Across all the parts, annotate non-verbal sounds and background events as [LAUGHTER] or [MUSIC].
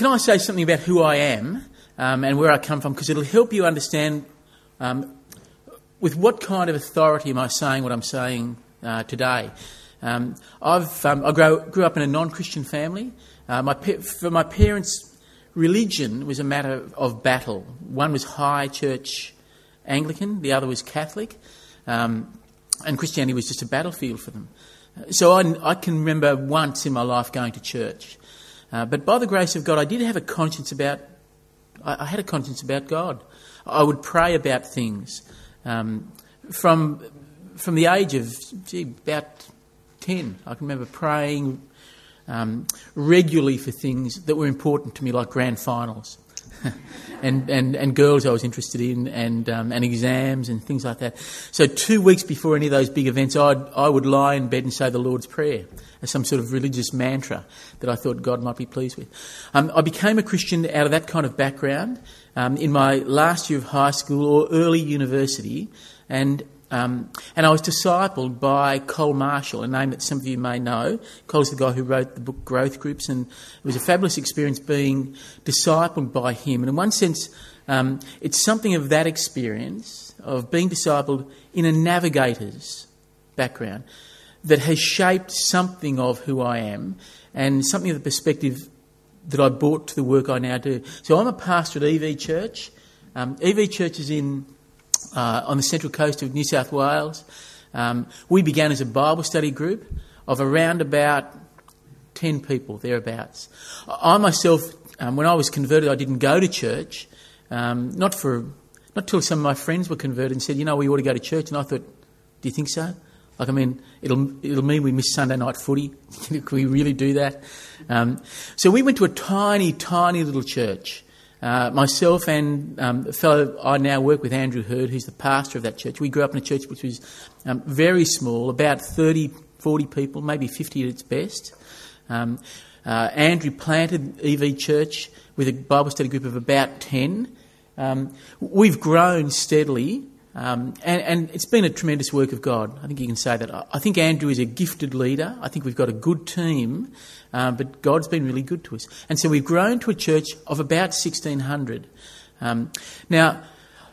can I say something about who I am um, and where I come from? Because it'll help you understand um, with what kind of authority am I saying what I'm saying uh, today. Um, I've, um, I grow, grew up in a non Christian family. Uh, my, for my parents, religion was a matter of battle. One was high church Anglican, the other was Catholic, um, and Christianity was just a battlefield for them. So I, I, can remember once in my life going to church. Uh, but by the grace of God, I did have a conscience about, I, I had a conscience about God. I would pray about things. Um, from, from the age of, gee, about 10, I can remember praying um, regularly for things that were important to me, like grand finals. [LAUGHS] and, and, and girls I was interested in, and, um, and exams and things like that. So, two weeks before any of those big events, I'd, I would lie in bed and say the Lord's Prayer as some sort of religious mantra that I thought God might be pleased with. Um, I became a Christian out of that kind of background um, in my last year of high school or early university, and um, and I was discipled by Col Marshall, a name that some of you may know. Col is the guy who wrote the book Growth Groups, and it was a fabulous experience being discipled by him. And in one sense, um, it's something of that experience of being discipled in a navigator's background that has shaped something of who I am and something of the perspective that I brought to the work I now do. So I'm a pastor at EV Church. Um, EV Church is in uh, on the central coast of New South Wales. Um, we began as a Bible study group of around about 10 people, thereabouts. I myself, um, when I was converted, I didn't go to church, um, not for not till some of my friends were converted and said, you know, we ought to go to church. And I thought, do you think so? Like, I mean, it'll, it'll mean we miss Sunday night footy. [LAUGHS] Can we really do that? Um, so we went to a tiny, tiny little church. Uh, myself and um, a fellow I now work with, Andrew Heard, who's the pastor of that church, we grew up in a church which was um, very small, about 30, 40 people, maybe 50 at its best. Um, uh, Andrew planted EV Church with a Bible study group of about 10. Um, we've grown steadily um, and, and, it's been a tremendous work of God. I think you can say that. I think Andrew is a gifted leader. I think we've got a good team, um, but God's been really good to us. And so we've grown to a church of about 1,600. Um, now,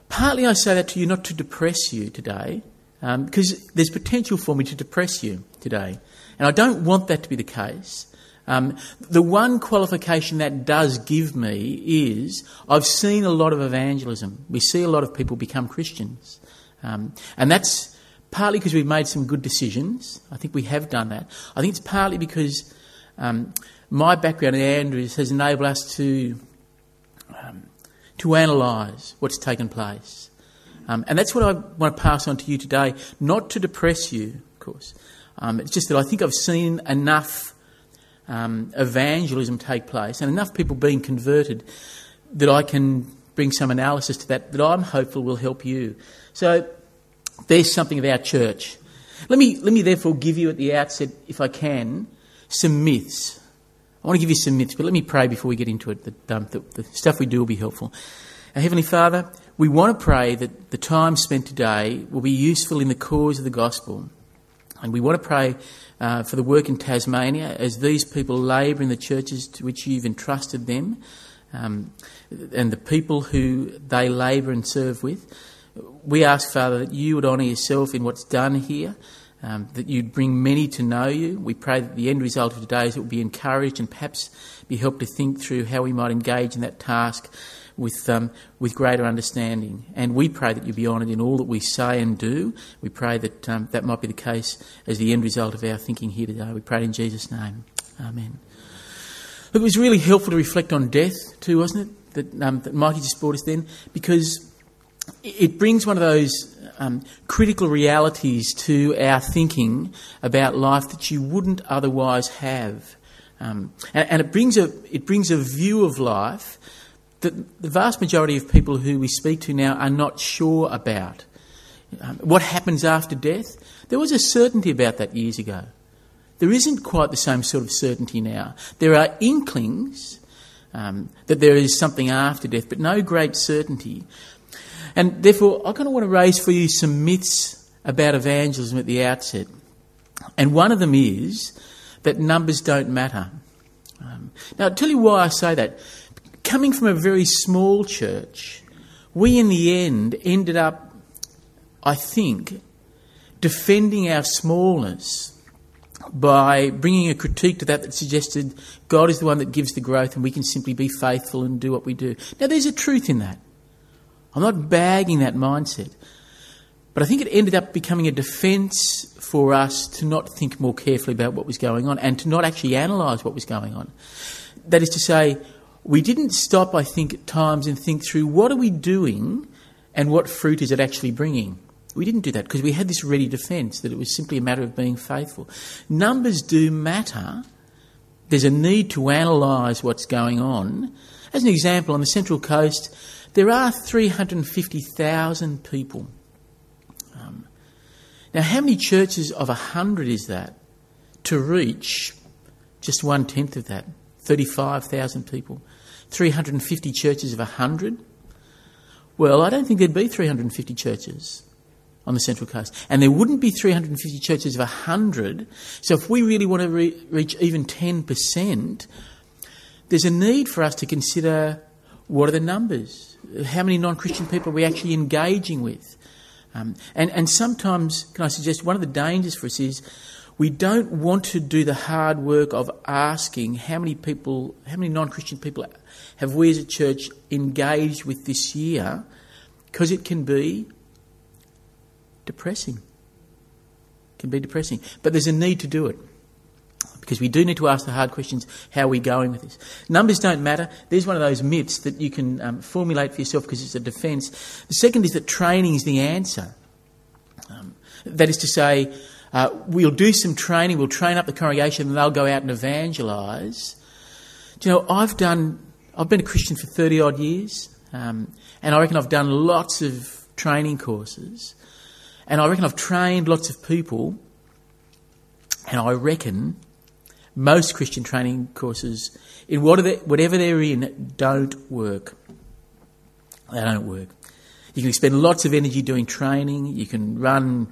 partly I say that to you not to depress you today, because um, there's potential for me to depress you today. And I don't want that to be the case. Um, the one qualification that does give me is I've seen a lot of evangelism. We see a lot of people become Christians. Um, and that's partly because we've made some good decisions. I think we have done that. I think it's partly because um, my background in Andrews has enabled us to, um, to analyse what's taken place. Um, and that's what I want to pass on to you today, not to depress you, of course. Um, it's just that I think I've seen enough um, evangelism take place and enough people being converted that I can bring some analysis to that that I'm hopeful will help you. So there's something of our church. Let me, let me therefore give you at the outset, if I can, some myths. I want to give you some myths, but let me pray before we get into it. That um, the, stuff we do will be helpful. Our Heavenly Father, we want to pray that the time spent today will be useful in the cause of the gospel. And we want to pray uh, for the work in Tasmania as these people labour in the churches to which you've entrusted them um, and the people who they labour and serve with. We ask, Father, that you would honour yourself in what's done here, um, that you'd bring many to know you. We pray that the end result of today is that we'll be encouraged and perhaps be helped to think through how we might engage in that task with, um, with greater understanding. And we pray that you be honoured in all that we say and do. We pray that um, that might be the case as the end result of our thinking here today. We pray in Jesus' name. Amen. It was really helpful to reflect on death too, wasn't it? That, um, that Mikey just brought us then, because it brings one of those um, critical realities to our thinking about life that you wouldn't otherwise have. Um, and, and, it brings a it brings a view of life that the vast majority of people who we speak to now are not sure about. Um, what happens after death? There was a certainty about that years ago. There isn't quite the same sort of certainty now. There are inklings um, that there is something after death, but no great certainty. And therefore, I kind of want to raise for you some myths about evangelism at the outset. And one of them is that numbers don't matter. Um, now, I'll tell you why I say that. Coming from a very small church, we in the end ended up, I think, defending our smallness by bringing a critique to that that suggested God is the one that gives the growth and we can simply be faithful and do what we do. Now, there's a truth in that. I'm not bagging that mindset. But I think it ended up becoming a defence for us to not think more carefully about what was going on and to not actually analyse what was going on. That is to say, we didn't stop, I think, at times and think through what are we doing and what fruit is it actually bringing. We didn't do that because we had this ready defence that it was simply a matter of being faithful. Numbers do matter. There's a need to analyse what's going on. As an example, on the Central Coast, there are 350,000 people. Um, now, how many churches of 100 is that to reach just one tenth of that? 35,000 people. 350 churches of 100? Well, I don't think there'd be 350 churches on the Central Coast. And there wouldn't be 350 churches of 100. So if we really want to re- reach even 10%, there's a need for us to consider what are the numbers? How many non Christian people are we actually engaging with? Um, and, and sometimes, can I suggest, one of the dangers for us is we don't want to do the hard work of asking how many people, how many non Christian people have we as a church engaged with this year, because it can be depressing. It can be depressing. But there's a need to do it. Because we do need to ask the hard questions how are we going with this? Numbers don't matter. There's one of those myths that you can um, formulate for yourself because it's a defence. The second is that training is the answer. Um, that is to say, uh, we'll do some training, we'll train up the congregation, and they'll go out and evangelise. Do you know, I've done, I've been a Christian for 30 odd years, um, and I reckon I've done lots of training courses. And I reckon I've trained lots of people, and I reckon most Christian training courses, in whatever they're in, don't work. They don't work. You can spend lots of energy doing training. You can run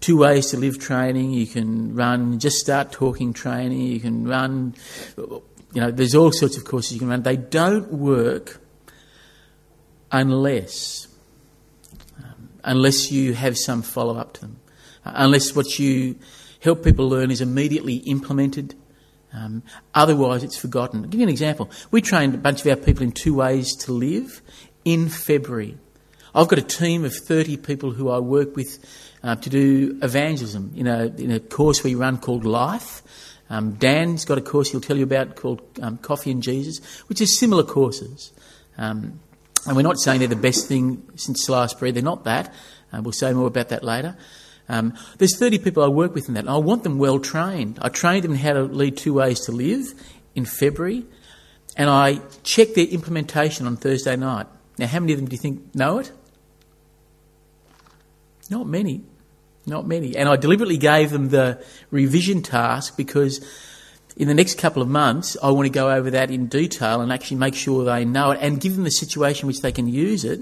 two ways to live training. You can run just start talking training. You can run, you know, there's all sorts of courses you can run. They don't work unless unless you have some follow up to them, uh, unless what you help people learn is immediately implemented. Um, otherwise, it's forgotten. I'll give you an example. We trained a bunch of our people in two ways to live in February. I've got a team of 30 people who I work with uh, to do evangelism in a, in a course we run called Life. Um, Dan's got a course he'll tell you about called um, Coffee and Jesus, which is similar courses. Um, and we're not saying they're the best thing since sliced bread. They're not that. Uh, we'll say more about that later. Um, there's 30 people I work with in that, and I want them well trained. I trained them in how to lead two ways to live in February, and I checked their implementation on Thursday night. Now, how many of them do you think know it? Not many. Not many. And I deliberately gave them the revision task because in the next couple of months, I want to go over that in detail and actually make sure they know it and give them the situation in which they can use it,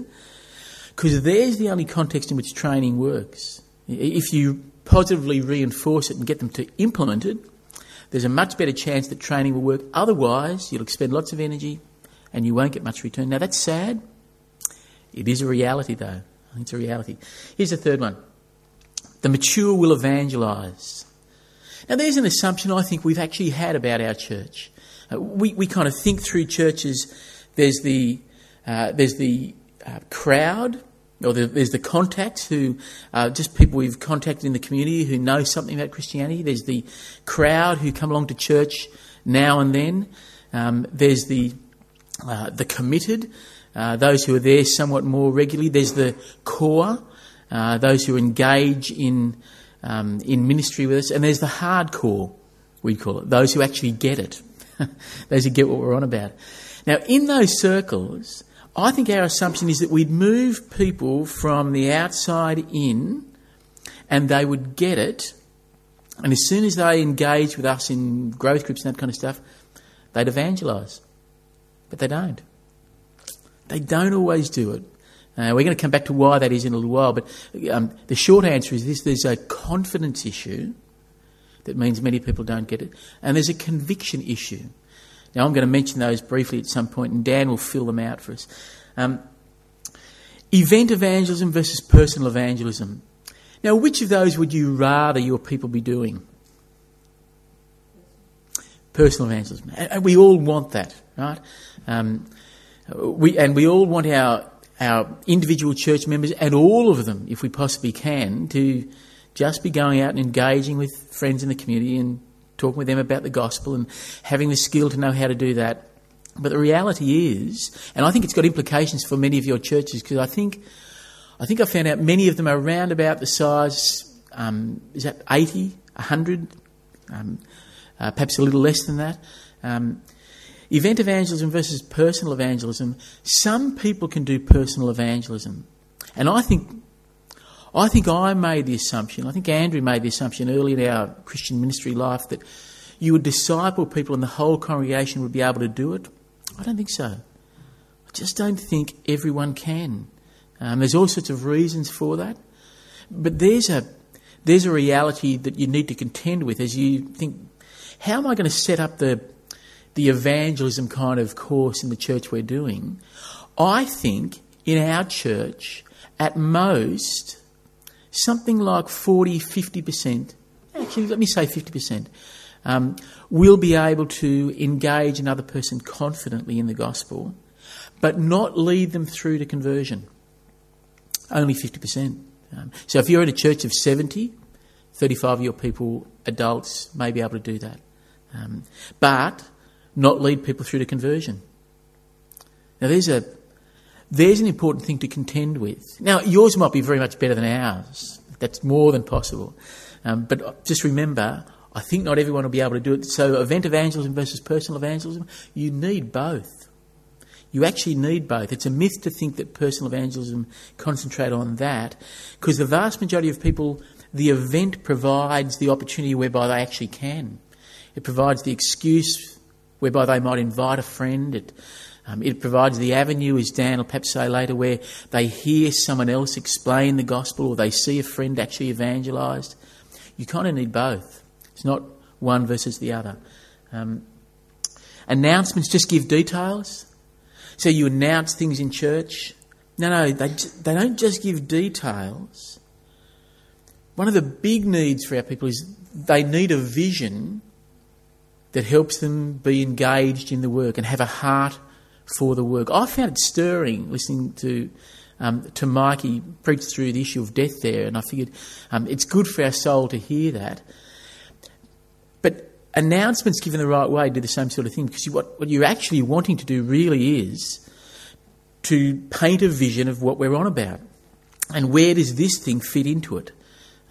because there's the only context in which training works. If you positively reinforce it and get them to implement it, there's a much better chance that training will work. Otherwise, you'll expend lots of energy and you won't get much return. Now, that's sad. It is a reality, though. It's a reality. Here's the third one the mature will evangelise. Now, there's an assumption I think we've actually had about our church. Uh, we, we kind of think through churches, there's the, uh, there's the uh, crowd, or there's the contacts who are just people we've contacted in the community who know something about Christianity. There's the crowd who come along to church now and then. Um, there's the, uh, the committed, uh, those who are there somewhat more regularly. There's the core, uh, those who engage in um, in ministry with us, and there's the hardcore, we call it, those who actually get it, [LAUGHS] those who get what we're on about. Now, in those circles, I think our assumption is that we'd move people from the outside in and they would get it, and as soon as they engage with us in growth groups and that kind of stuff, they'd evangelise. But they don't. They don't always do it. Uh, we're going to come back to why that is in a little while, but um, the short answer is this there's a confidence issue that means many people don't get it, and there's a conviction issue. Now, I'm going to mention those briefly at some point, and Dan will fill them out for us. Um, event evangelism versus personal evangelism. Now, which of those would you rather your people be doing? Personal evangelism. And we all want that, right? Um, we, and we all want our, our individual church members and all of them, if we possibly can, to just be going out and engaging with friends in the community and talking with them about the gospel and having the skill to know how to do that. But the reality is, and I think it's got implications for many of your churches because I think, I think I found out many of them are around about the size, um, is that 80, 100, um, uh, perhaps a little less than that. Um, event evangelism versus personal evangelism. Some people can do personal evangelism, and I think I think I made the assumption, I think Andrew made the assumption early in our Christian ministry life that you would disciple people and the whole congregation would be able to do it. I don't think so. I just don't think everyone can. Um, there's all sorts of reasons for that. But there's a, there's a reality that you need to contend with as you think, how am I going to set up the, the evangelism kind of course in the church we're doing? I think in our church, at most, something like 40, 50%, actually, let me say 50%, um, will be able to engage another person confidently in the gospel, but not lead them through to conversion. Only 50%. Um, so if you're in a church of 70, 35 of your people, adults, may be able to do that. Um, but not lead people through to conversion. Now, there's a there's an important thing to contend with. Now, yours might be very much better than ours. That's more than possible. Um, but just remember, I think not everyone will be able to do it. So, event evangelism versus personal evangelism, you need both. You actually need both. It's a myth to think that personal evangelism concentrate on that, because the vast majority of people, the event provides the opportunity whereby they actually can. It provides the excuse whereby they might invite a friend. It um, it provides the avenue, as Dan will perhaps say later, where they hear someone else explain the gospel or they see a friend actually evangelised. You kind of need both. It's not one versus the other. Um, announcements just give details. So you announce things in church. No, no, they, they don't just give details. One of the big needs for our people is they need a vision that helps them be engaged in the work and have a heart for the work. I found it stirring listening to um, to Mikey preach through the issue of death there, and I figured um, it's good for our soul to hear that. But announcements given the right way do the same sort of thing because you, what, what you're actually wanting to do really is to paint a vision of what we're on about and where does this thing fit into it.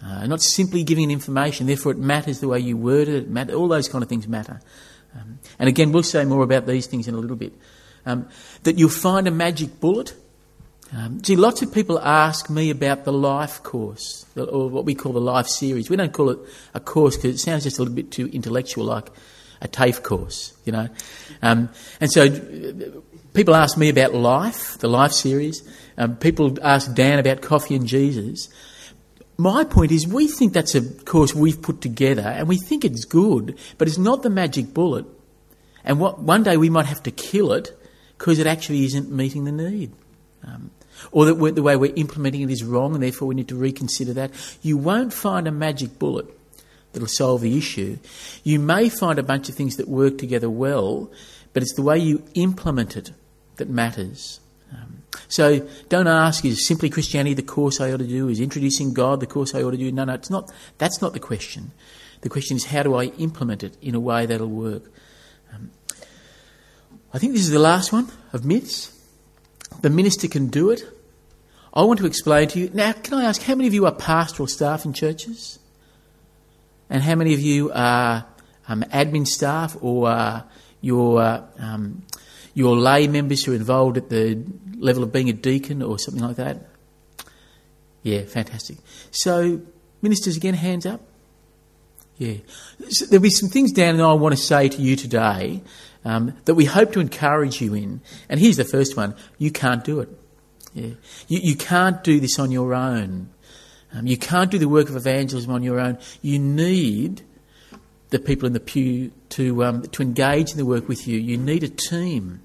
Uh, not simply giving information, therefore it matters the way you word it, it all those kind of things matter. Um, and again, we'll say more about these things in a little bit um, that you'll find a magic bullet. Um, gee, lots of people ask me about the life course, or what we call the life series. We don't call it a course because it sounds just a little bit too intellectual, like a TAFE course, you know. Um, and so people ask me about life, the life series. Um, people ask Dan about coffee and Jesus. My point is, we think that's a course we've put together, and we think it's good, but it's not the magic bullet. And what, one day we might have to kill it because it actually isn't meeting the need. Um, or that the way we're implementing it is wrong and therefore we need to reconsider that. You won't find a magic bullet that'll solve the issue. You may find a bunch of things that work together well, but it's the way you implement it that matters. Um, so don't ask, is simply Christianity the course I ought to do? Is introducing God the course I ought to do? No, no, it's not. That's not the question. The question is, how do I implement it in a way that'll work? I think this is the last one of myths. The minister can do it. I want to explain to you. Now, can I ask how many of you are pastoral staff in churches? And how many of you are um, admin staff or uh, your, uh, um, your lay members who are involved at the level of being a deacon or something like that? Yeah, fantastic. So, ministers, again, hands up. Yeah. So there'll be some things Dan and I want to say to you today um, that we hope to encourage you in. And here's the first one you can't do it. Yeah. You, you can't do this on your own. Um, you can't do the work of evangelism on your own. You need the people in the pew to, um, to engage in the work with you. You need a team.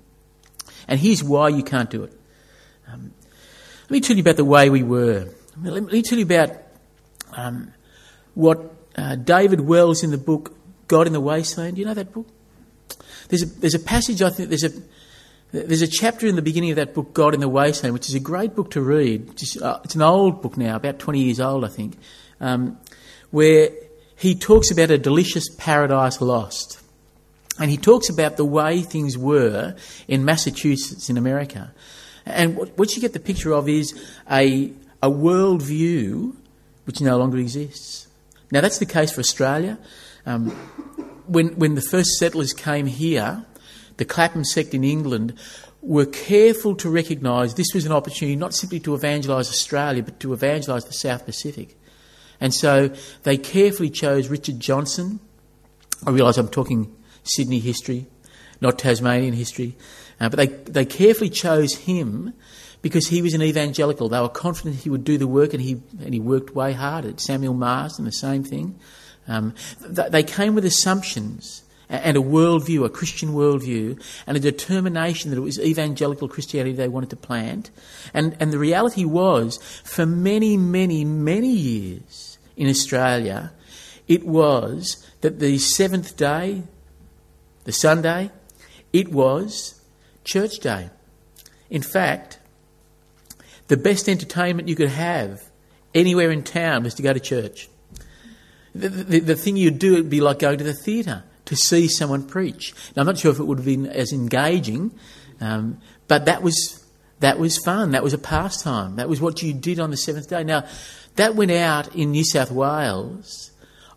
And here's why you can't do it. Um, let me tell you about the way we were. Let me tell you about um, what uh, David Wells in the book God in the Wasteland. Do you know that book? There's a, there's a passage, I think, there's a, there's a chapter in the beginning of that book, God in the Wasteland, which is a great book to read. It's, uh, it's an old book now, about 20 years old, I think, um, where he talks about a delicious paradise lost. And he talks about the way things were in Massachusetts in America. And what, what you get the picture of is a, a world view which no longer exists. Now, that's the case for Australia. Um, when, when the first settlers came here, the Clapham sect in England were careful to recognise this was an opportunity not simply to evangelise Australia, but to evangelise the South Pacific. And so they carefully chose Richard Johnson. I realise I'm talking Sydney history, not Tasmanian history. Uh, but they, they carefully chose him because he was an evangelical. They were confident he would do the work, and he, and he worked way hard at Samuel Marsden, the same thing. Um, they came with assumptions and a worldview, a Christian worldview, and a determination that it was evangelical Christianity they wanted to plant. And, and the reality was, for many, many, many years in Australia, it was that the seventh day, the Sunday, it was church day. In fact, the best entertainment you could have anywhere in town was to go to church. The, the, the thing you'd do would be like going to the theatre to see someone preach. Now, I'm not sure if it would have been as engaging, um, but that was that was fun. That was a pastime. That was what you did on the seventh day. Now, that went out in New South Wales.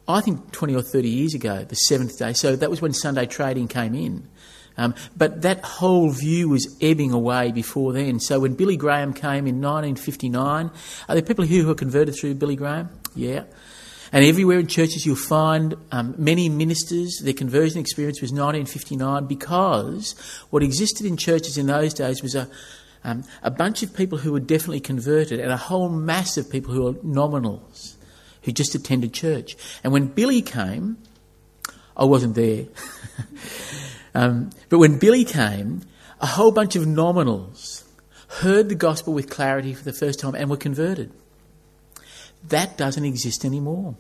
I think 20 or 30 years ago, the seventh day. So that was when Sunday trading came in. Um, but that whole view was ebbing away before then. So when Billy Graham came in 1959, are there people here who are converted through Billy Graham? Yeah. And everywhere in churches you'll find um, many ministers, their conversion experience was 1959 because what existed in churches in those days was a, um, a bunch of people who were definitely converted and a whole mass of people who were nominals, who just attended church. And when Billy came, I wasn't there. [LAUGHS] Um, but when Billy came, a whole bunch of nominals heard the gospel with clarity for the first time and were converted. That doesn't exist anymore.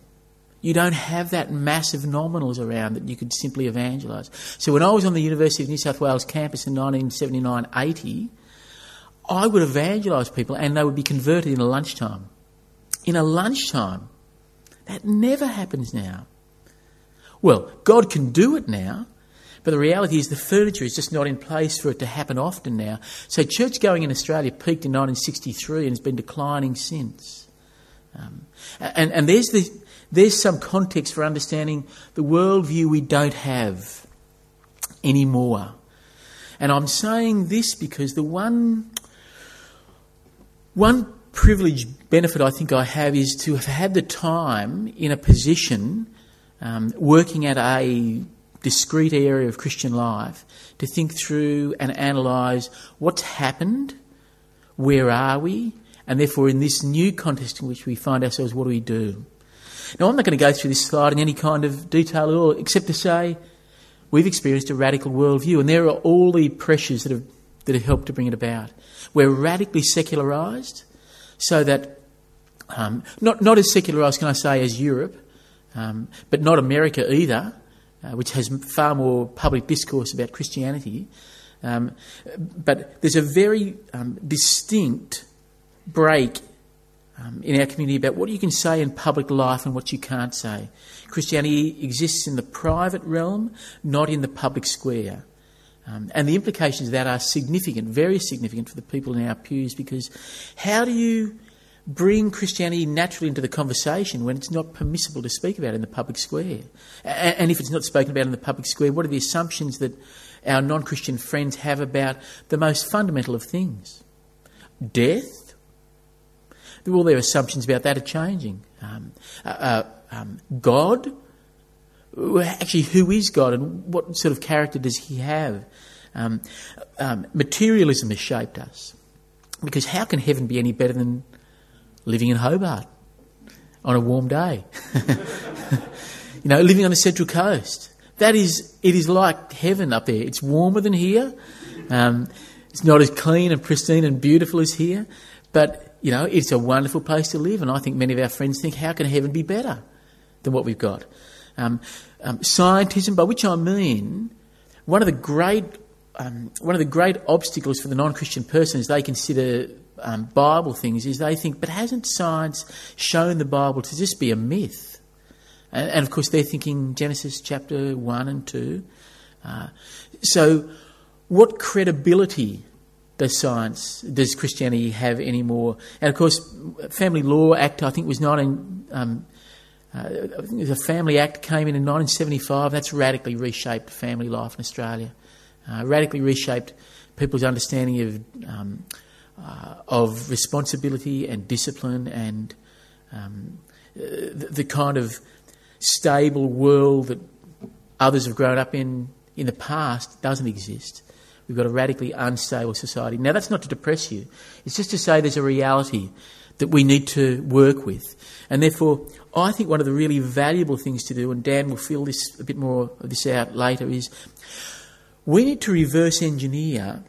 You don't have that massive nominals around that you could simply evangelise. So when I was on the University of New South Wales campus in 1979 80, I would evangelise people and they would be converted in a lunchtime. In a lunchtime. That never happens now. Well, God can do it now, but the reality is the furniture is just not in place for it to happen often now. So church going in Australia peaked in 1963 and has been declining since. Um, and, and there's, the, there's some context for understanding the worldview we don't have anymore. And I'm saying this because the one, one privileged benefit I think I have is to have had the time in a position um, working at a discrete area of Christian life to think through and analyse what's happened, where are we, and therefore in this new context in which we find ourselves, what do we do? Now, I'm not going to go through this slide in any kind of detail at all, except to say we've experienced a radical worldview, and there are all the pressures that have, that have helped to bring it about. We're radically secularised, so that um, not, not as secularised, can I say, as Europe, um, but not America either uh, which has far more public discourse about Christianity. Um, but there's a very um, distinct break um, in our community about what you can say in public life and what you can't say. Christianity exists in the private realm, not in the public square. Um, and the implications of that are significant, very significant for the people in our pews because how do you bring Christianity naturally into the conversation when it's not permissible to speak about in the public square. And if it's not spoken about in the public square, what are the assumptions that our non Christian friends have about the most fundamental of things? Death? All their assumptions about that are changing. Um, uh, uh, um, God? Actually, who is God and what sort of character does he have? Um, um materialism has shaped us. Because how can heaven be any better than living in Hobart on a warm day. [LAUGHS] you know, living on the Central Coast. That is, it is like heaven up there. It's warmer than here. Um, it's not as clean and pristine and beautiful as here, but you know, it's a wonderful place to live. And I think many of our friends think, how can heaven be better than what we've got? Um, um, scientism, by which I mean, one of the great um, one of the great obstacles for the non-Christian person as they consider um, Bible things is they think, but hasn't science shown the Bible to just be a myth? And, and of course, they're thinking Genesis chapter one and two. Uh, so, what credibility does science, does Christianity have any more? And of course, Family Law Act, I think, was 19. Um, uh, the Family Act came in in 1975. That's radically reshaped family life in Australia. Uh, radically reshaped people's understanding of um, uh, of responsibility and discipline and um, the, the, kind of stable world that others have grown up in in the past doesn't exist. We've got a radically unstable society. Now, that's not to depress you, it's just to say there's a reality that we need to work with. And therefore, I think one of the really valuable things to do, and Dan will fill this a bit more of this out later, is we need to reverse engineer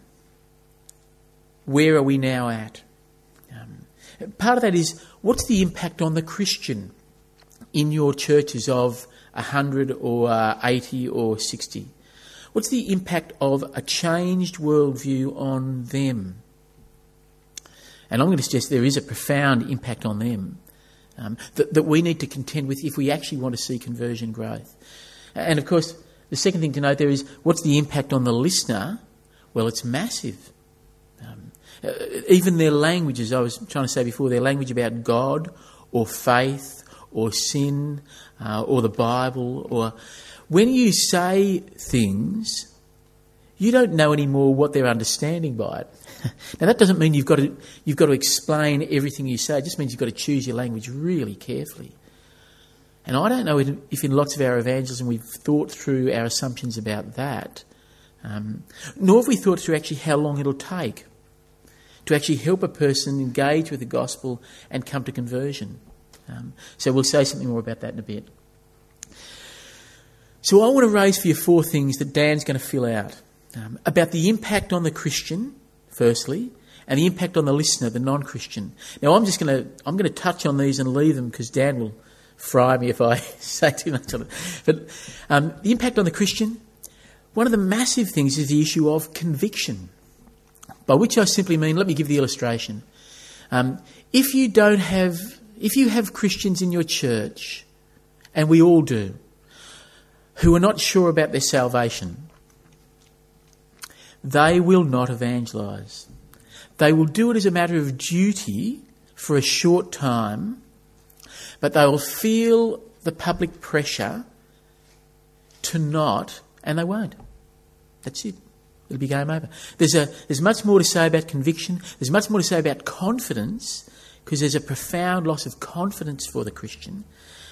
where are we now at. Um, part of that is what's the impact on the Christian in your churches of 100 or uh, 80 or 60? What's the impact of a changed worldview on them? And I'm going to suggest there is a profound impact on them um, that, that we need to contend with if we actually want to see conversion growth. And of course, the second thing to note there is what's the impact on the listener? Well, it's massive. Um, uh, even their language, as I was trying to say before, their language about God or faith or sin uh, or the Bible or when you say things, you don't know anymore what they're understanding by it. [LAUGHS] now that doesn't mean you've got to you've got to explain everything you say. It just means you've got to choose your language really carefully. And I don't know if in lots of our evangelism we've thought through our assumptions about that, um, nor have we thought through actually how long it'll take to actually help a person engage with the gospel and come to conversion. Um, so we'll say something more about that in a bit. So I want to raise for you four things that Dan's going to fill out um, about the impact on the Christian, firstly, and the impact on the listener, the non-Christian. Now I'm just going to I'm going to touch on these and leave them because Dan will fry me if I [LAUGHS] say too much on it. But um, the impact on the Christian, one of the massive things is the issue of conviction, by which I simply mean, let me give the illustration. Um, if you don't have, if you have Christians in your church, and we all do, who are not sure about their salvation, they will not evangelise. They will do it as a matter of duty for a short time but they will feel the public pressure to not, and they won't. That's it. It'll be game over. There's, a, there's much more to say about conviction. There's much more to say about confidence, because there's a profound loss of confidence for the Christian.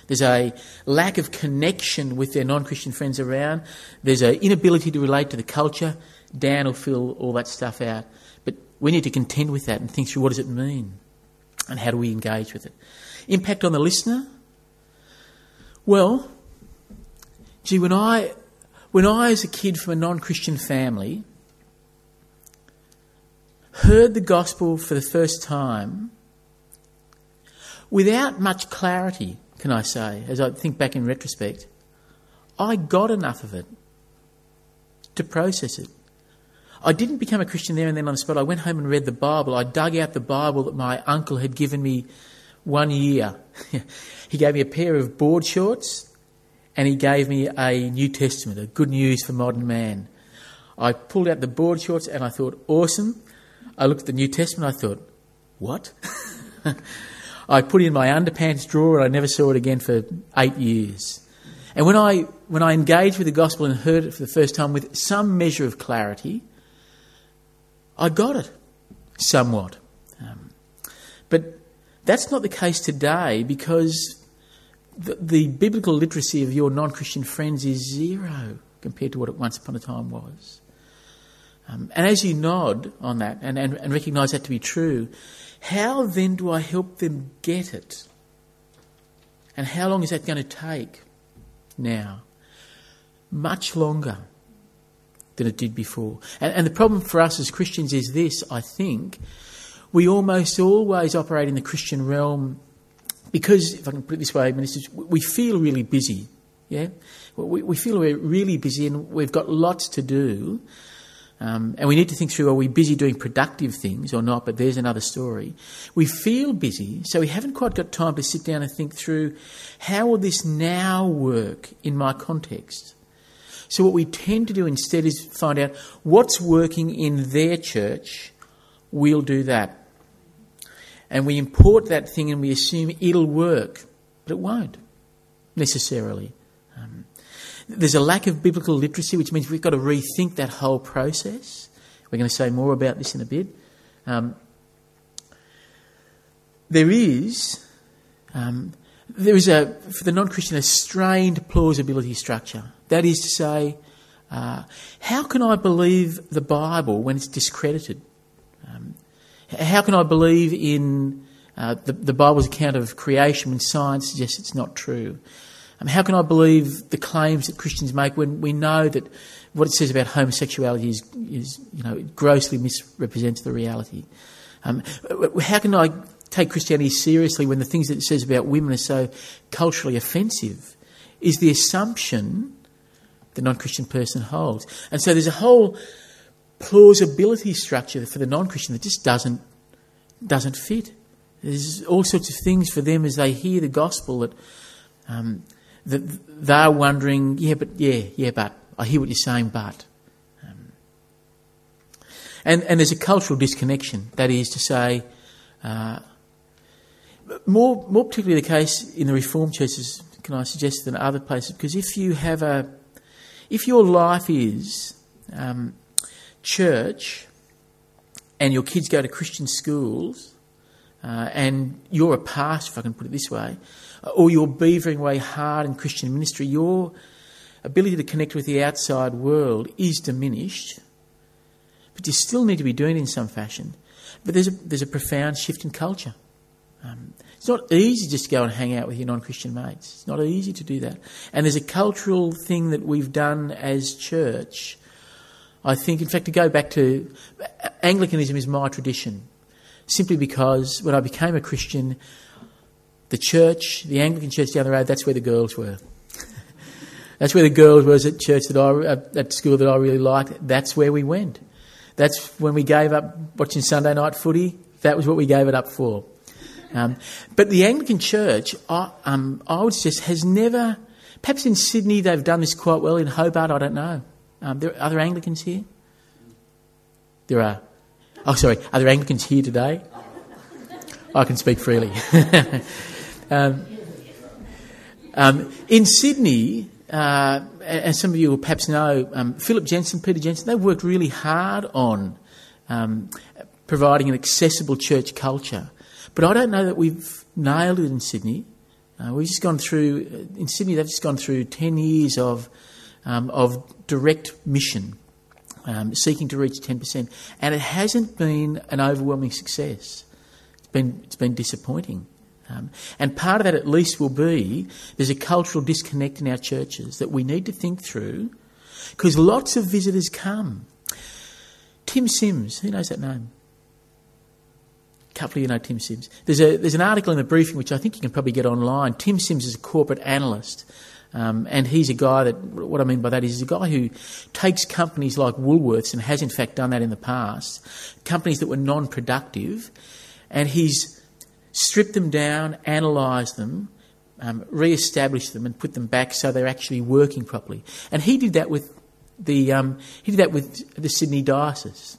There's a lack of connection with their non Christian friends around. There's an inability to relate to the culture. Dan will fill all that stuff out. But we need to contend with that and think through what does it mean and how do we engage with it. Impact on the listener? Well, gee, when I, when I, as a kid from a non Christian family, heard the gospel for the first time, without much clarity, can I say, as I think back in retrospect, I got enough of it to process it. I didn't become a Christian there and then on the spot. I went home and read the Bible. I dug out the Bible that my uncle had given me one year. [LAUGHS] he gave me a pair of board shorts and he gave me a New Testament, a good news for modern man. I pulled out the board shorts and I thought, awesome. I looked at the New Testament, I thought, what? [LAUGHS] I put it in my underpants drawer and I never saw it again for eight years. And when I, when I engaged with the gospel and heard it for the first time with some measure of clarity, I got it somewhat. Um, but that's not the case today because the, the biblical literacy of your non Christian friends is zero compared to what it once upon a time was. Um, and as you nod on that and, and, and recognise that to be true, how then do I help them get it? And how long is that going to take? now. Much longer than it did before. And, and the problem for us as Christians is this, I think. We almost always operate in the Christian realm because, if I can put it this way, ministers, we feel really busy. Yeah? We, we feel we're really busy and we've got lots to do. Um, and we need to think through are we busy doing productive things or not? But there's another story. We feel busy, so we haven't quite got time to sit down and think through how will this now work in my context? So, what we tend to do instead is find out what's working in their church, we'll do that. And we import that thing and we assume it'll work, but it won't necessarily. There's a lack of biblical literacy, which means we've got to rethink that whole process. We're going to say more about this in a bit. Um, there is, um, there is a for the non-Christian a strained plausibility structure. That is to say, uh, how can I believe the Bible when it's discredited? Um, how can I believe in uh, the, the Bible's account of creation when science suggests it's not true? Um, how can I believe the claims that Christians make when we know that what it says about homosexuality is, is you know, grossly misrepresents the reality? Um, how can I take Christianity seriously when the things that it says about women are so culturally offensive? Is the assumption the non Christian person holds. And so there's a whole plausibility structure for the non Christian that just doesn't, doesn't fit. There's all sorts of things for them as they hear the gospel that um, that they're wondering, yeah, but yeah, yeah, but I hear what you're saying, but. Um, and, and there's a cultural disconnection. That is to say, uh, more, more particularly the case in the Reformed churches, can I suggest, than other places, because if you have a, if your life is um, church and your kids go to Christian schools uh, and you're a pastor, if I can put it this way, or you're beavering away hard in Christian ministry, your ability to connect with the outside world is diminished. But you still need to be doing it in some fashion. But there's a, there's a profound shift in culture. Um, it's not easy just to go and hang out with your non Christian mates. It's not easy to do that. And there's a cultural thing that we've done as church. I think, in fact, to go back to Anglicanism is my tradition, simply because when I became a Christian, the church, the Anglican church down the road, that's where the girls were. that's where the girls was at church that I, at school that I really liked. That's where we went. That's when we gave up watching Sunday night footy. That was what we gave it up for. Um, but the Anglican Church, I, um, I would suggest, has never. Perhaps in Sydney they've done this quite well. In Hobart, I don't know. Um, there are there Anglicans here? There are. Oh, sorry. Are there Anglicans here today? I can speak freely. [LAUGHS] Um, um, in Sydney, uh, as some of you will perhaps know, um, Phillip Jensen, Peter Jensen, they worked really hard on um, providing an accessible church culture. But I don't know that we've nailed it in Sydney. Uh, we've just gone through, uh, in Sydney, they've just gone through 10 years of, um, of direct mission, um, seeking to reach 10%. And it hasn't been an overwhelming success. It's been, it's been disappointing. Um, and part of that, at least, will be there's a cultural disconnect in our churches that we need to think through because lots of visitors come. Tim Sims, who knows that name? A couple of you know Tim Sims. There's, a, there's an article in the briefing which I think you can probably get online. Tim Sims is a corporate analyst. Um, and he's a guy that, what I mean by that is, he's a guy who takes companies like Woolworths and has in fact done that in the past, companies that were non productive, and he's strip them down, analyse them, um, re-establish them, and put them back so they're actually working properly. And he did that with the um, he did that with the Sydney diocese,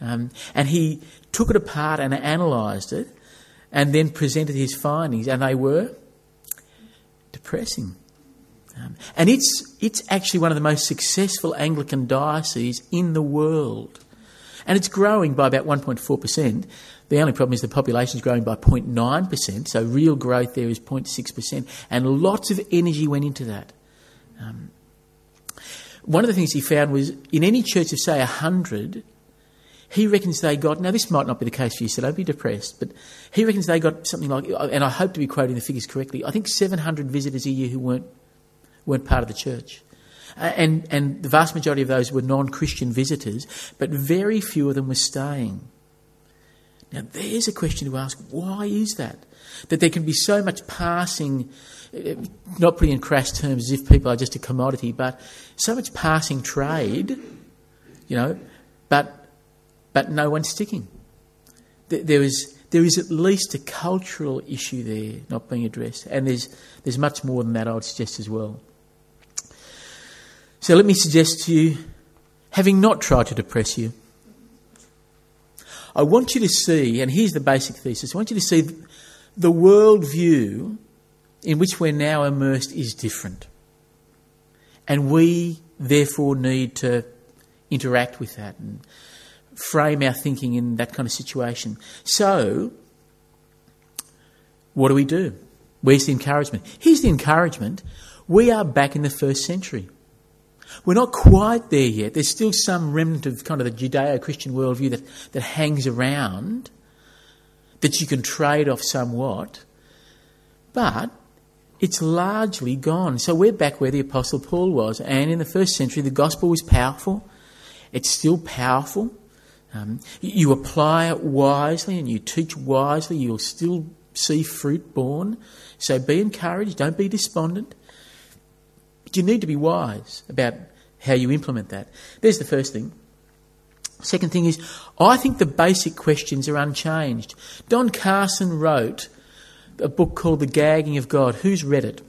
um, and he took it apart and analysed it, and then presented his findings, and they were depressing. Um, and it's it's actually one of the most successful Anglican dioceses in the world, and it's growing by about 1.4 percent. The only problem is the population is growing by 0.9%, so real growth there is 0.6%, and lots of energy went into that. Um, one of the things he found was in any church of, say, 100, he reckons they got, now this might not be the case for you, so don't be depressed, but he reckons they got something like, and I hope to be quoting the figures correctly, I think 700 visitors a year who weren't, weren't part of the church. Uh, and, and the vast majority of those were non Christian visitors, but very few of them were staying. Now, there's a question to ask why is that? That there can be so much passing, uh, not putting in crass terms as if people are just a commodity, but so much passing trade, you know, but, but no one sticking. There is, there is at least a cultural issue there not being addressed, and there's, there's much more than that, I would suggest as well. So let me suggest to you, having not tried to depress you, I want you to see, and here's the basic thesis I want you to see the worldview in which we're now immersed is different. And we, therefore, need to interact with that and frame our thinking in that kind of situation. So, what do we do? Where's the encouragement? Here's the encouragement. We are back in the first century. We're not quite there yet. There's still some remnant of kind of the Judeo Christian worldview that, that hangs around that you can trade off somewhat. But it's largely gone. So we're back where the Apostle Paul was. And in the first century, the gospel was powerful. It's still powerful. Um, you apply it wisely and you teach wisely, you'll still see fruit born. So be encouraged, don't be despondent. You need to be wise about how you implement that. There's the first thing. Second thing is, I think the basic questions are unchanged. Don Carson wrote a book called The Gagging of God. Who's read it?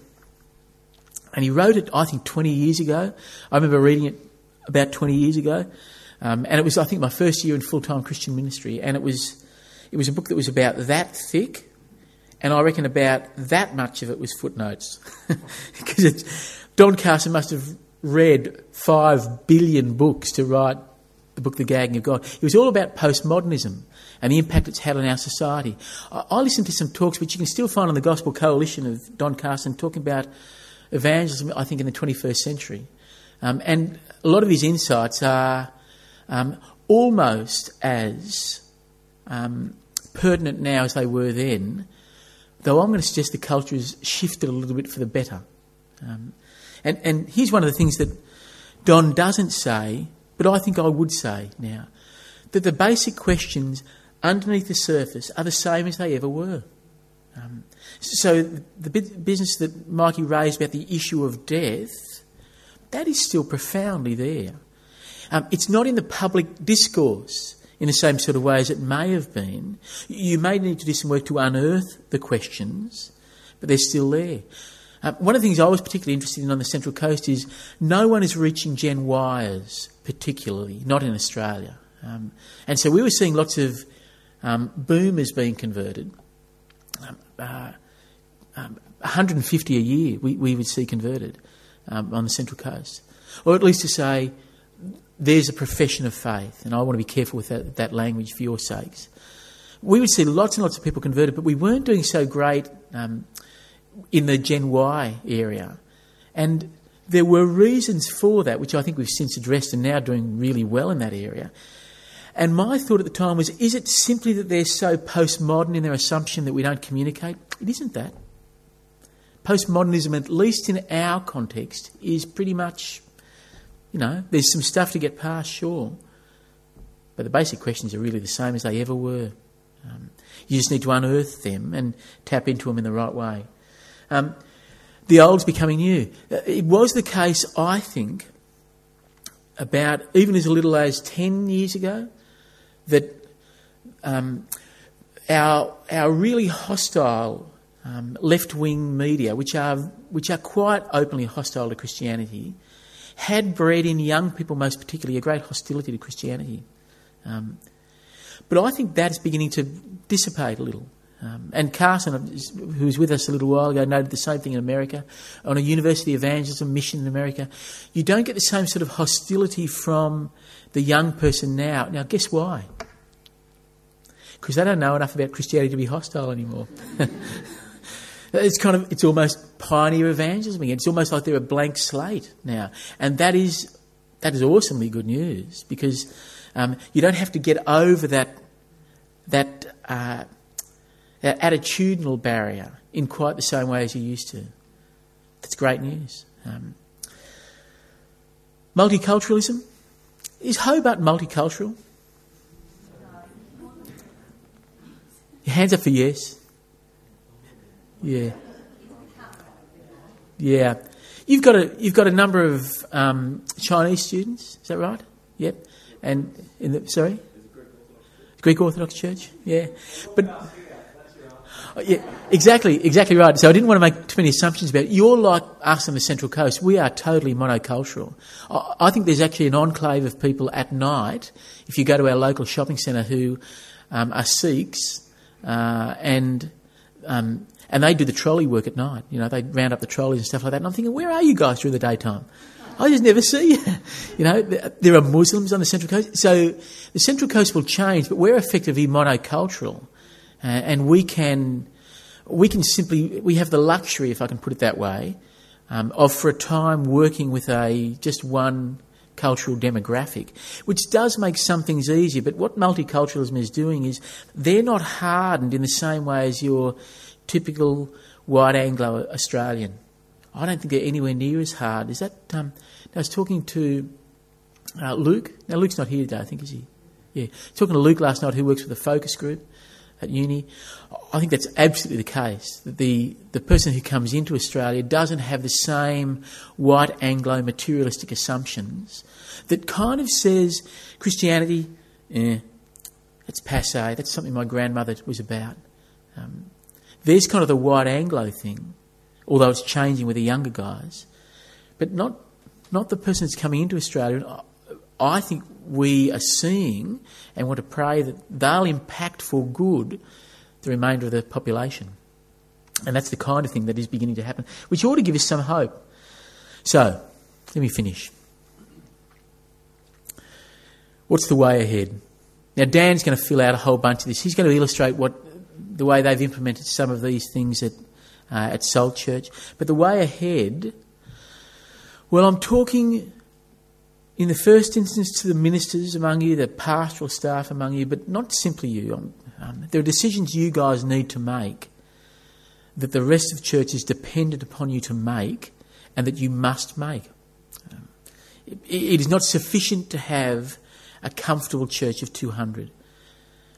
And he wrote it, I think, 20 years ago. I remember reading it about 20 years ago. Um, and it was, I think, my first year in full time Christian ministry. And it was, it was a book that was about that thick. And I reckon about that much of it was footnotes. [LAUGHS] Because Don Carson must have read five billion books to write the book The Gagging of God. It was all about postmodernism and the impact it's had on our society. I, I listened to some talks which you can still find on the Gospel Coalition of Don Carson talking about evangelism, I think, in the 21st century. Um, and a lot of his insights are um, almost as um, pertinent now as they were then, though I'm going to suggest the culture has shifted a little bit for the better. Um, and, and here's one of the things that Don doesn't say, but I think I would say now that the basic questions underneath the surface are the same as they ever were. Um, so the business that Mikey raised about the issue of death, that is still profoundly there. Um, it's not in the public discourse in the same sort of way as it may have been. You may need to do some work to unearth the questions, but they're still there. Um, one of the things I was particularly interested in on the Central Coast is no one is reaching Gen Yers, particularly, not in Australia. Um, and so we were seeing lots of um, boomers being converted. Um, uh, 150 um, a year we, we would see converted um, on the Central Coast. Or at least to say, there's a profession of faith, and I want to be careful with that, that language for your sakes. We would see lots and lots of people converted, but we weren't doing so great um, in the Gen Y area. And there were reasons for that, which I think we've since addressed and now doing really well in that area. And my thought at the time was is it simply that they're so postmodern in their assumption that we don't communicate? It isn't that. Postmodernism, at least in our context, is pretty much you know, there's some stuff to get past, sure. But the basic questions are really the same as they ever were. Um, you just need to unearth them and tap into them in the right way. Um, the old's becoming new. Uh, it was the case, I think, about even as little as 10 years ago, that um, our, our really hostile um, left wing media, which are, which are quite openly hostile to Christianity, had bred in young people, most particularly, a great hostility to Christianity. Um, but I think that is beginning to dissipate a little. Um, and Carson, who was with us a little while ago, noted the same thing in America. On a university evangelism mission in America, you don't get the same sort of hostility from the young person now. Now, guess why? Because they don't know enough about Christianity to be hostile anymore. [LAUGHS] It's kind of, it's almost pioneer evangelism again. It's almost like they're a blank slate now. And that is, that is awesomely good news because um, you don't have to get over that, that, uh, that attitudinal barrier in quite the same way as you used to. That's great news. Um, multiculturalism. Is Hobart multicultural? Your hands up for yes. Yeah. Yeah. You've got a you've got a number of um, Chinese students. Is that right? Yep. And in the sorry, Greek Orthodox Church. Yeah, but yeah, exactly, exactly right. So I didn't want to make too many assumptions about it. You're like us on the Central Coast. We are totally monocultural. I think there's actually an enclave of people at night, if you go to our local shopping centre, who um, are Sikhs uh, and um, and they do the trolley work at night. You know, they round up the trolleys and stuff like that. And I'm thinking, where are you guys during the daytime? I just never see you. [LAUGHS] You know, there are Muslims on the Central Coast. So the Central Coast will change, but we're effectively monocultural. Uh, and we can, we can simply, we have the luxury, if I can put it that way, um, of for a time working with a, just one cultural demographic, which does make some things easier. But what multiculturalism is doing is they're not hardened in the same way as your typical white Anglo Australian. I don't think they're anywhere near as hard. Is that? Um, I was talking to uh, Luke. Now Luke's not here today. I think is he? Yeah, talking to Luke last night, who works with a focus group at uni. I think that's absolutely the case. That the the person who comes into Australia doesn't have the same white Anglo materialistic assumptions that kind of says Christianity, eh, it's passe. That's something my grandmother was about. Um, there's kind of the white Anglo thing, although it's changing with the younger guys, but not not the person that's coming into Australia. I think we are seeing and want to pray that they'll impact for good the remainder of the population. And that's the kind of thing that is beginning to happen, which ought to give us some hope. So, let me finish. What's the way ahead? Now, Dan's going to fill out a whole bunch of this. He's going to illustrate what the way they've implemented some of these things at, uh, at Salt Church. But the way ahead, well, I'm talking in the first instance to the ministers among you, the pastoral staff among you, but not simply you. Um, there are decisions you guys need to make that the rest of church is dependent upon you to make and that you must make. Um, it, it is not sufficient to have a comfortable church of 200.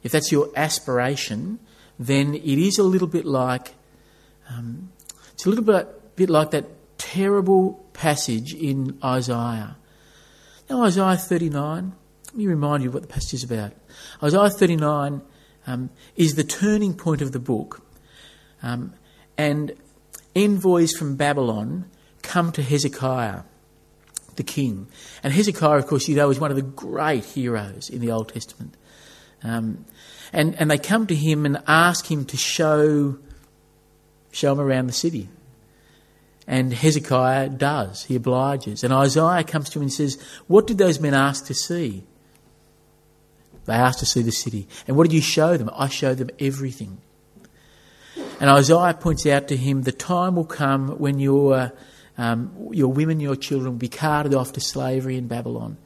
If that's your aspiration, then it is a little bit like um, it's a little bit, bit like that terrible passage in Isaiah. Now, Isaiah 39, let me remind you what the passage is about. Isaiah 39 um, is the turning point of the book, um, and envoys from Babylon come to Hezekiah, the king. And Hezekiah, of course, you know, is one of the great heroes in the Old Testament. Um, and, and they come to him and ask him to show, show him around the city. And Hezekiah does. He obliges. And Isaiah comes to him and says, What did those men ask to see? They asked to see the city. And what did you show them? I showed them everything. And Isaiah points out to him, The time will come when your, um, your women, your children will be carted off to slavery in Babylon.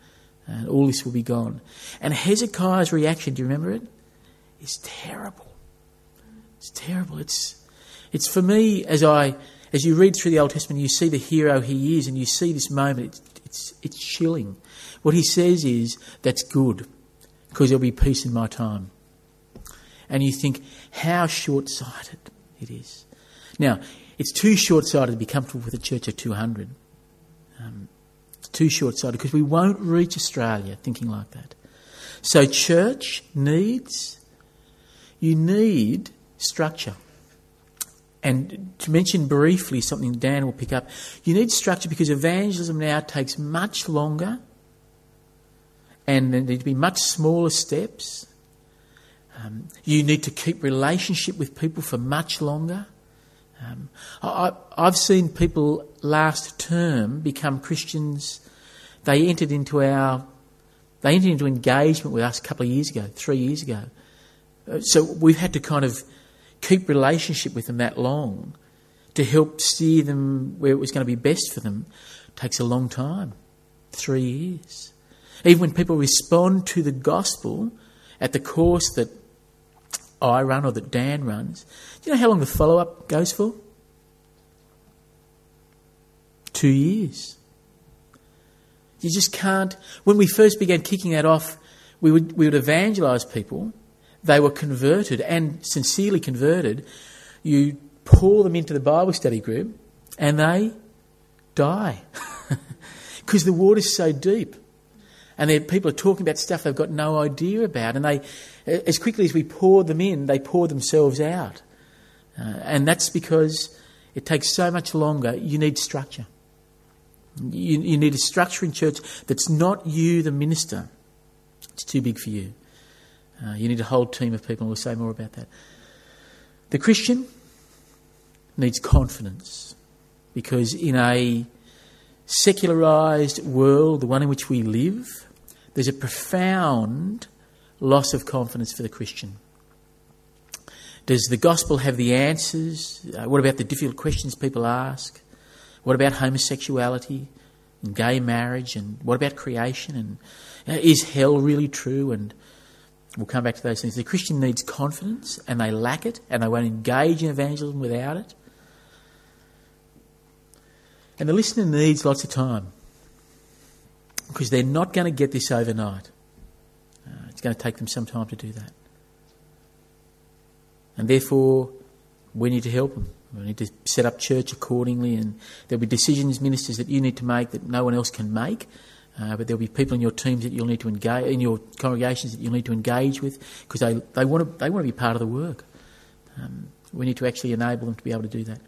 And all this will be gone. And Hezekiah's reaction, do you remember it? it? is terrible. It's terrible. It's, it's for me, as I, as you read through the Old Testament, you see the hero he is, and you see this moment. It's, it's, it's chilling. What he says is, "That's good, because there'll be peace in my time." And you think how short-sighted it is. Now, it's too short-sighted to be comfortable with a church of two hundred. Um, it's too short-sighted because we won't reach Australia thinking like that. So, church needs you need structure. And to mention briefly something Dan will pick up, you need structure because evangelism now takes much longer and there need to be much smaller steps. Um, you need to keep relationship with people for much longer. Um, I, have seen people last term become Christians. They entered into our, they entered into engagement with us a couple of years ago, three years ago, so we've had to kind of keep relationship with them that long to help steer them where it was going to be best for them. Takes a long time, three years. Even when people respond to the gospel at the course that I run or that Dan runs, do you know how long the follow up goes for? two years. You just can't. When we first began kicking that off, we would, we would evangelise people. They were converted and sincerely converted. You pour them into the Bible study group and they die [LAUGHS] because the water's so deep. And people are talking about stuff they've got no idea about. And they, as quickly as we pour them in, they pour themselves out. Uh, and that's because it takes so much longer. You need structure. You, you need a structure in church that's not you, the minister. It's too big for you. Uh, you need a whole team of people, and we'll say more about that. The Christian needs confidence because in a secularized world, the one in which we live, there's a profound loss of confidence for the Christian. Does the gospel have the answers? Uh, what about the difficult questions people ask? What about homosexuality and gay marriage? And what about creation? And uh, is hell really true? And we'll come back to those things. The Christian needs confidence, and they lack it, and they won't engage in evangelism without it. And the listener needs lots of time because they're not going to get this overnight. Uh, it's going to take them some time to do that. And therefore, we need to help them. We need to set up church accordingly, and there'll be decisions, ministers, that you need to make that no one else can make. Uh, but there'll be people in your teams that you'll need to engage, in your congregations that you'll need to engage with, because they, they want to they want to be part of the work. Um, we need to actually enable them to be able to do that.